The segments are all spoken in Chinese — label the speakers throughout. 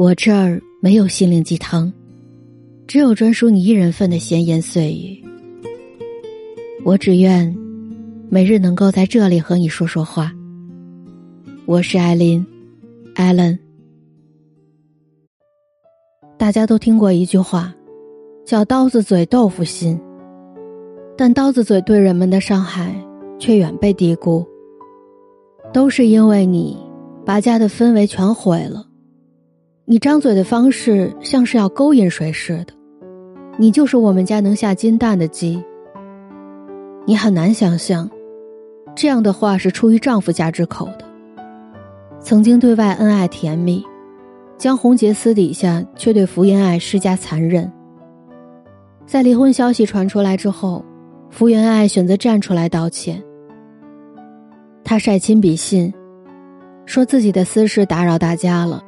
Speaker 1: 我这儿没有心灵鸡汤，只有专属你一人份的闲言碎语。我只愿每日能够在这里和你说说话。我是艾琳，艾伦。大家都听过一句话，叫“刀子嘴豆腐心”，但刀子嘴对人们的伤害却远被低估。都是因为你把家的氛围全毁了。你张嘴的方式像是要勾引谁似的，你就是我们家能下金蛋的鸡。你很难想象，这样的话是出于丈夫家之口的。曾经对外恩爱甜蜜，江宏杰私底下却对福原爱施加残忍。在离婚消息传出来之后，福原爱选择站出来道歉。他晒亲笔信，说自己的私事打扰大家了。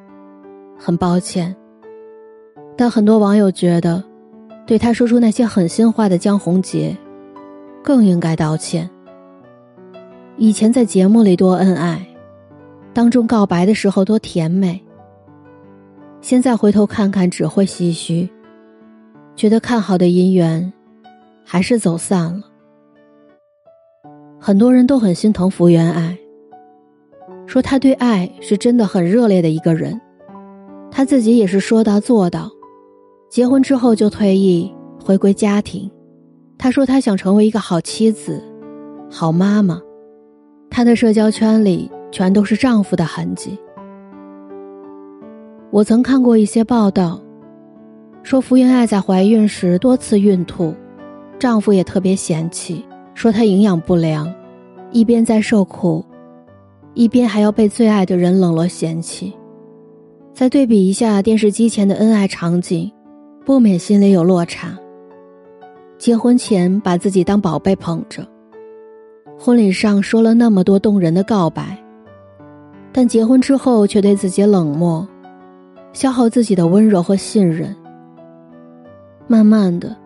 Speaker 1: 很抱歉，但很多网友觉得，对他说出那些狠心话的江宏杰，更应该道歉。以前在节目里多恩爱，当众告白的时候多甜美，现在回头看看只会唏嘘，觉得看好的姻缘，还是走散了。很多人都很心疼福原爱，说他对爱是真的很热烈的一个人。他自己也是说到做到，结婚之后就退役，回归家庭。他说他想成为一个好妻子、好妈妈。他的社交圈里全都是丈夫的痕迹。我曾看过一些报道，说福原爱在怀孕时多次孕吐，丈夫也特别嫌弃，说她营养不良，一边在受苦，一边还要被最爱的人冷落嫌弃。再对比一下电视机前的恩爱场景，不免心里有落差。结婚前把自己当宝贝捧着，婚礼上说了那么多动人的告白，但结婚之后却对自己冷漠，消耗自己的温柔和信任。慢慢的，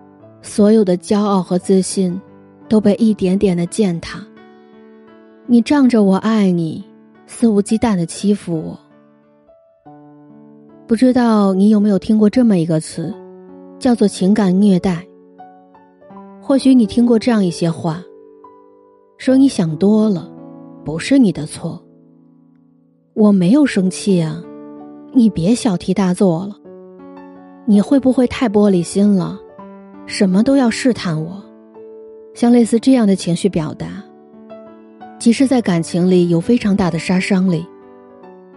Speaker 1: 所有的骄傲和自信都被一点点的践踏。你仗着我爱你，肆无忌惮的欺负我。不知道你有没有听过这么一个词，叫做情感虐待。或许你听过这样一些话，说你想多了，不是你的错。我没有生气啊，你别小题大做了。你会不会太玻璃心了？什么都要试探我，像类似这样的情绪表达，即使在感情里有非常大的杀伤力，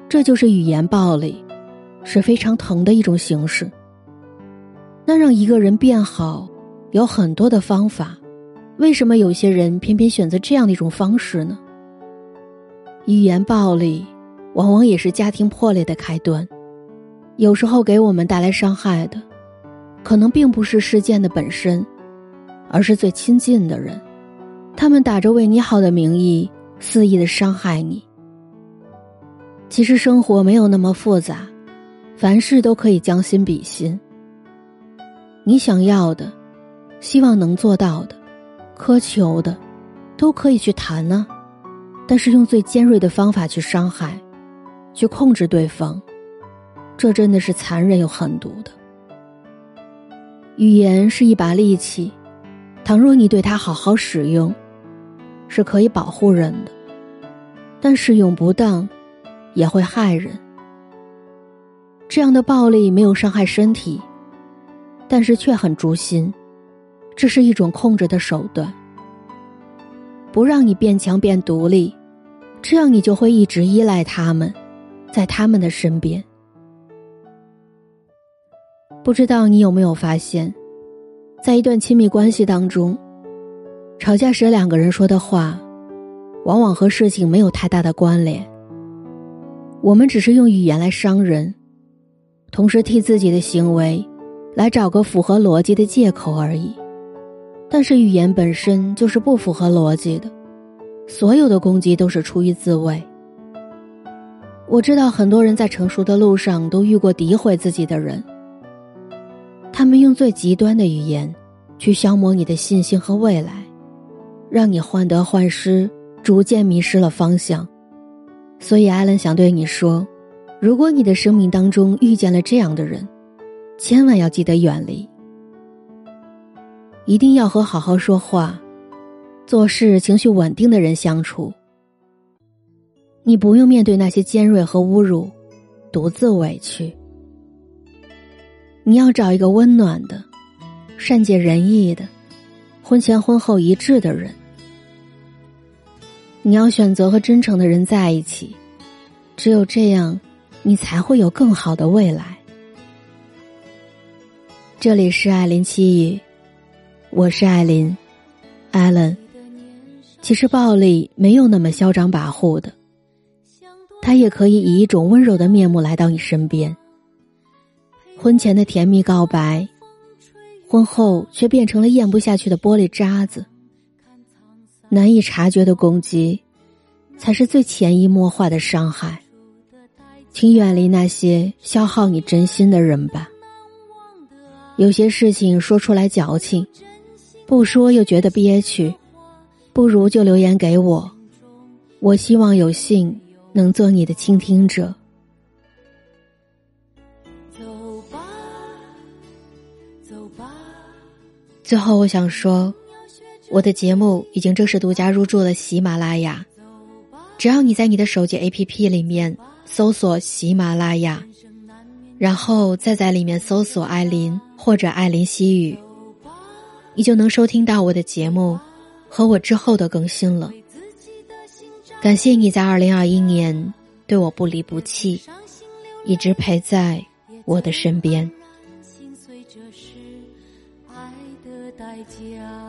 Speaker 1: 这就是语言暴力。是非常疼的一种形式。那让一个人变好，有很多的方法，为什么有些人偏偏选择这样的一种方式呢？语言暴力，往往也是家庭破裂的开端。有时候给我们带来伤害的，可能并不是事件的本身，而是最亲近的人，他们打着为你好的名义，肆意的伤害你。其实生活没有那么复杂。凡事都可以将心比心。你想要的，希望能做到的，苛求的，都可以去谈呢。但是用最尖锐的方法去伤害，去控制对方，这真的是残忍又狠毒的。语言是一把利器，倘若你对它好好使用，是可以保护人的；但使用不当，也会害人。这样的暴力没有伤害身体，但是却很诛心，这是一种控制的手段，不让你变强变独立，这样你就会一直依赖他们，在他们的身边。不知道你有没有发现，在一段亲密关系当中，吵架时两个人说的话，往往和事情没有太大的关联，我们只是用语言来伤人。同时替自己的行为，来找个符合逻辑的借口而已，但是语言本身就是不符合逻辑的，所有的攻击都是出于自卫。我知道很多人在成熟的路上都遇过诋毁自己的人，他们用最极端的语言，去消磨你的信心和未来，让你患得患失，逐渐迷失了方向。所以艾伦想对你说，如果你的生命当中遇见了这样的人，千万要记得远离。一定要和好好说话、做事、情绪稳定的人相处。你不用面对那些尖锐和侮辱，独自委屈。你要找一个温暖的、善解人意的、婚前婚后一致的人。你要选择和真诚的人在一起，只有这样，你才会有更好的未来。这里是艾琳七语，我是艾琳，艾伦。其实暴力没有那么嚣张跋扈的，他也可以以一种温柔的面目来到你身边。婚前的甜蜜告白，婚后却变成了咽不下去的玻璃渣子。难以察觉的攻击，才是最潜移默化的伤害。请远离那些消耗你真心的人吧。有些事情说出来矫情，不说又觉得憋屈，不如就留言给我。我希望有幸能做你的倾听者。走吧，走吧最后，我想说，我的节目已经正式独家入驻了喜马拉雅。只要你在你的手机 APP 里面搜索喜马拉雅，然后再在里面搜索艾琳或者艾琳西语，你就能收听到我的节目和我之后的更新了。感谢你在二零二一年对我不离不弃，一直陪在我的身边。
Speaker 2: 心碎，这是爱的代价。